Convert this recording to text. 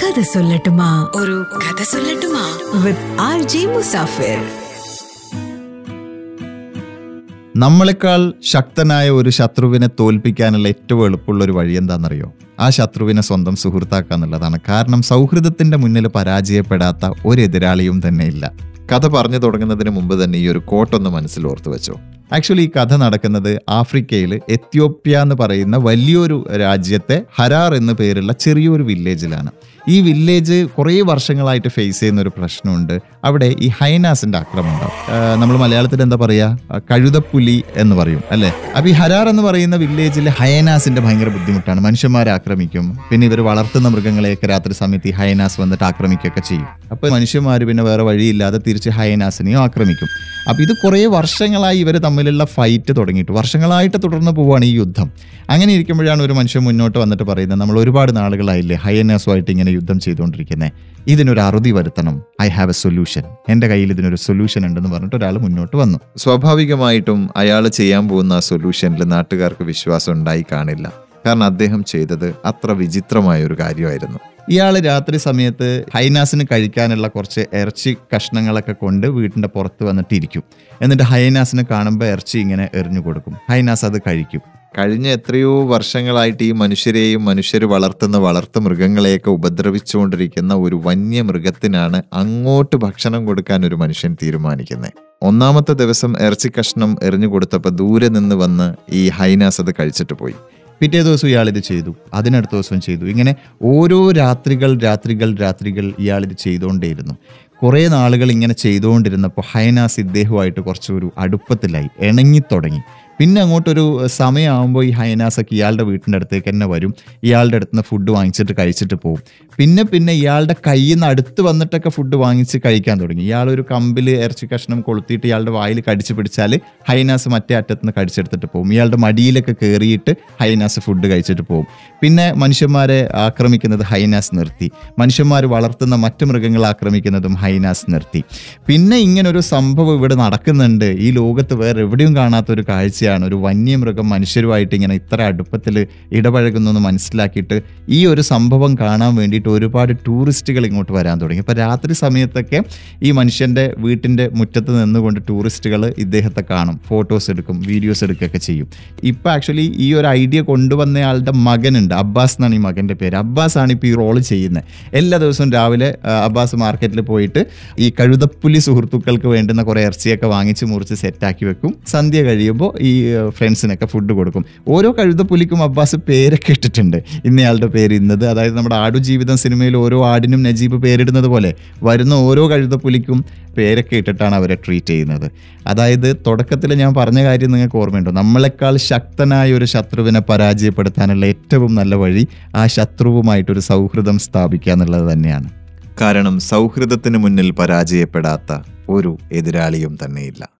കഥ സൊല്ലട്ടുമാ. ഒരു കഥ സൊല്ലട്ടുമാ. With R J Musafir. നമ്മളെക്കാൾ ശക്തനായ ഒരു ശത്രുവിനെ തോൽപ്പിക്കാനുള്ള ഏറ്റവും എളുപ്പമുള്ള ഒരു വഴി എന്താണെന്നറിയോ? ആ ശത്രുവിനെ സ്വന്തം സുഹൃത്താക്കുക എന്നുള്ളതാണ്. കാരണം സൗഹൃദത്തിന്റെ മുന്നിൽ പരാജയപ്പെടാത്ത ഒരു എതിരാളിയും തന്നെ ഇല്ല. കഥ പറഞ്ഞു തുടങ്ങുന്നതിന് മുമ്പ് തന്നെ ഈ ഒരു കോട്ടൊന്ന് മനസ്സിൽ ഓർത്തു വെച്ചോ. ആക്ച്വലി ഈ കഥ നടക്കുന്നത് ആഫ്രിക്കയിൽ എത്യോപ്യ എന്ന് പറയുന്ന വലിയൊരു രാജ്യത്തെ ഹരാർ എന്ന പേരുള്ള ചെറിയൊരു വില്ലേജിലാണ് ഈ വില്ലേജ് കുറേ വർഷങ്ങളായിട്ട് ഫേസ് ചെയ്യുന്ന ഒരു പ്രശ്നമുണ്ട്. അവിടെ ഈ ഹൈനാസിന്റെ ആക്രമണം. ഉണ്ടാവും നമ്മൾ മലയാളത്തിൽ എന്താ പറയുക കഴുതപ്പുലി എന്ന് പറയും അല്ലേ? അപ്പൊ ഈ ഹരാർ എന്ന് പറയുന്ന വില്ലേജിൽ ഹയനാസിന്റെ ഭയങ്കര ബുദ്ധിമുട്ടാണ്. മനുഷ്യന്മാരെ ആക്രമിക്കും. പിന്നെ ഇവർ വളർത്തുന്ന മൃഗങ്ങളെയൊക്കെ രാത്രി സമയത്ത് ഈ ഹയനാസ് വന്നിട്ട് ആക്രമിക്കുകയൊക്കെ ചെയ്യും. അപ്പോൾ മനുഷ്യന്മാർ പിന്നെ വേറെ വഴിയില്ലാതെ തിരിച്ച് ഹയനാസിനെയും ആക്രമിക്കും. അപ്പൊ ഇത് കുറേ വർഷങ്ങളായി ഇവർ തമ്മിലുള്ള ഫൈറ്റ് തുടങ്ങിയിട്ട്. വർഷങ്ങളായിട്ട് തുടർന്ന് പോവുകയാണ് ഈ യുദ്ധം. അങ്ങനെ ഇരിക്കുമ്പോഴാണ് ഒരു മനുഷ്യൻ മുന്നോട്ട് വന്നിട്ട് പറയുന്നത് നമ്മൾ ഒരുപാട് നാളുകളായില്ലേ ഹയനാസുമായിട്ട് ഇങ്ങനെ യുദ്ധം ചെയ്തുകൊണ്ടിരിക്കുന്നത് ഇതിനൊരു അറുതി വരുത്തണം. ഐ ഹാവ് എ സൊല്യൂഷൻ എന്റെ കയ്യിൽ ഇതിനൊരു സൊല്യൂഷൻ ഉണ്ടെന്ന് പറഞ്ഞിട്ട് ഒരാൾ മുന്നോട്ട് വന്നു. സ്വാഭാവികമായിട്ടും അയാൾ ചെയ്യാൻ പോകുന്ന ആ സൊല്യൂഷനിൽ നാട്ടുകാർക്ക് വിശ്വാസം ഉണ്ടായി കാണില്ല. കാരണം അദ്ദേഹം ചെയ്തത് അത്ര വിചിത്രമായ ഒരു കാര്യമായിരുന്നു. ഇയാൾ രാത്രി സമയത്ത് ഹൈനാസിന് കഴിക്കാനുള്ള കുറച്ച് ഇറച്ചി കഷ്ണങ്ങളൊക്കെ കൊണ്ട് വീട്ടിന്റെ പുറത്ത് വന്നിട്ടിരിക്കും. എന്നിട്ട് ഹൈനാസിനെ കാണുമ്പോൾ ഇറച്ചി ഇങ്ങനെ എറിഞ്ഞു കൊടുക്കും. ഹൈനാസ് അത് കഴിക്കും. കഴിഞ്ഞ എത്രയോ വർഷങ്ങളായിട്ട് ഈ മനുഷ്യരെയും മനുഷ്യർ വളർത്തുന്ന വളർത്തു മൃഗങ്ങളെയൊക്കെ ഉപദ്രവിച്ചുകൊണ്ടിരിക്കുന്ന ഒരു വന്യമൃഗത്തിനാണ് അങ്ങോട്ട് ഭക്ഷണം കൊടുക്കാൻ ഒരു മനുഷ്യൻ തീരുമാനിക്കുന്നത്. ഒന്നാമത്തെ ദിവസം ഇറച്ചി കഷ്ണം എറിഞ്ഞു കൊടുത്തപ്പോൾ ദൂരെ നിന്ന് വന്ന് ഈ ഹൈനാസ് അത് കഴിച്ചിട്ട് പോയി. പിറ്റേ ദിവസം ഇയാൾ ഇത് ചെയ്തു. അതിനടുത്ത ദിവസം ചെയ്തു. ഇങ്ങനെ ഓരോ രാത്രികൾ രാത്രികൾ രാത്രികൾ ഇയാൾ ഇത് ചെയ്തുകൊണ്ടേയിരുന്നു. കുറേ നാളുകൾ ഇങ്ങനെ ചെയ്തുകൊണ്ടിരുന്നപ്പോൾ ഹൈനാസ് ഇദ്ദേഹവുമായിട്ട് കുറച്ചൊരു അടുപ്പത്തിലായി. ഇണങ്ങിത്തുടങ്ങി പിന്നെ അങ്ങോട്ടൊരു സമയമാകുമ്പോൾ ഈ ഹൈനാസൊക്കെ ഇയാളുടെ വീട്ടിന്റെ അടുത്തേക്ക് തന്നെ വരും. ഇയാളുടെ അടുത്ത് നിന്ന് ഫുഡ് വാങ്ങിച്ചിട്ട് കഴിച്ചിട്ട് പോകും പിന്നെ പിന്നെ ഇയാളുടെ കയ്യിൽ നിന്ന് അടുത്ത് വന്നിട്ടൊക്കെ ഫുഡ് വാങ്ങിച്ച് കഴിക്കാൻ തുടങ്ങി. ഇയാളൊരു കമ്പിൽ ഇറച്ചി കഷ്ണം കൊളുത്തിയിട്ട് ഇയാളുടെ വായിൽ കടിച്ചു പിടിച്ചാൽ ഹൈനാസ് മറ്റേ അറ്റത്ത് നിന്ന് കടിച്ചെടുത്തിട്ട് പോകും ഇയാളുടെ മടിയിലൊക്കെ കയറിയിട്ട് ഹൈനാസ് ഫുഡ് കഴിച്ചിട്ട് പോകും പിന്നെ മനുഷ്യന്മാരെ ആക്രമിക്കുന്നത് ഹൈനാസ് നിർത്തി. മനുഷ്യന്മാർ വളർത്തുന്ന മറ്റു മൃഗങ്ങളെ ആക്രമിക്കുന്നതും ഹൈനാസ് നിർത്തി. പിന്നെ ഇങ്ങനൊരു സംഭവം ഇവിടെ നടക്കുന്നുണ്ട്. ഈ ലോകത്ത് വേറെ എവിടെയും കാണാത്തൊരു കാഴ്ചയാണ് ഒരു വന്യമൃഗം മനുഷ്യരുമായിട്ട് ഇങ്ങനെ ഇത്ര അടുപ്പത്തിൽ ഇടപഴകുന്നു എന്ന് മനസ്സിലാക്കിയിട്ട് ഈ ഒരു സംഭവം കാണാൻ വേണ്ടിയിട്ട് ഒരുപാട് ടൂറിസ്റ്റുകൾ ഇങ്ങോട്ട് വരാൻ തുടങ്ങി. അപ്പോൾ രാത്രി സമയത്തൊക്കെ ഈ മനുഷ്യന്റെ വീട്ടിന്റെ മുറ്റത്ത് നിന്നുകൊണ്ട് ടൂറിസ്റ്റുകൾ ഇദ്ദേഹത്തെ കാണും. ഫോട്ടോസ് എടുക്കും വീഡിയോസ് എടുക്കുകയൊക്കെ ചെയ്യും. ഇപ്പോൾ ആക്ച്വലി ഈ ഒരു ഐഡിയ കൊണ്ടുവന്നയാളുടെ മകനുണ്ട്. അബ്ബാസ് എന്നാണ് ഈ മകന്റെ പേര്. അബ്ബാസ് ആണ് ഇപ്പോൾ ഈ റോൾ ചെയ്യുന്നത്. എല്ലാ ദിവസവും രാവിലെ അബ്ബാസ് മാർക്കറ്റിൽ പോയിട്ട് ഈ കഴുതപ്പുലി സുഹൃത്തുക്കൾക്ക് വേണ്ടുന്ന കുറേ ഇറച്ചിയൊക്കെ വാങ്ങിച്ച് മുറിച്ച് സെറ്റാക്കി വെക്കും. സന്ധ്യ കഴിയുമ്പോൾ ഈ ഫ്രണ്ട്സിനൊക്കെ ഫുഡ് കൊടുക്കും. ഓരോ കഴുതപ്പുലിക്കും അബ്ബാസ് പേരൊക്കെ ഇട്ടിട്ടുണ്ട്. ഇന്നയാളുടെ പേര് ഇന്നത്. അതായത് നമ്മുടെ ആടുജീവിതം സിനിമയിൽ ഓരോ ആടിനും നജീബ് പേരിടുന്നത് പോലെ വരുന്ന ഓരോ കഴുതപ്പുലിക്കും പേരൊക്കെ ഇട്ടിട്ടാണ് അവരെ ട്രീറ്റ് ചെയ്യുന്നത്. അതായത് തുടക്കത്തിൽ ഞാൻ പറഞ്ഞ കാര്യം നിങ്ങൾക്ക് ഓർമ്മയുണ്ടോ? നമ്മളെക്കാൾ ശക്തനായ ഒരു ശത്രുവിനെ പരാജയപ്പെടുത്താനുള്ള ഏറ്റവും നല്ല വഴി ആ ശത്രുവുമായിട്ടൊരു സൗഹൃദം സ്ഥാപിക്കുക എന്നുള്ളത് തന്നെയാണ്. കാരണം സൗഹൃദത്തിന് മുന്നിൽ പരാജയപ്പെടാത്ത ഒരു എതിരാളിയും തന്നെയില്ല.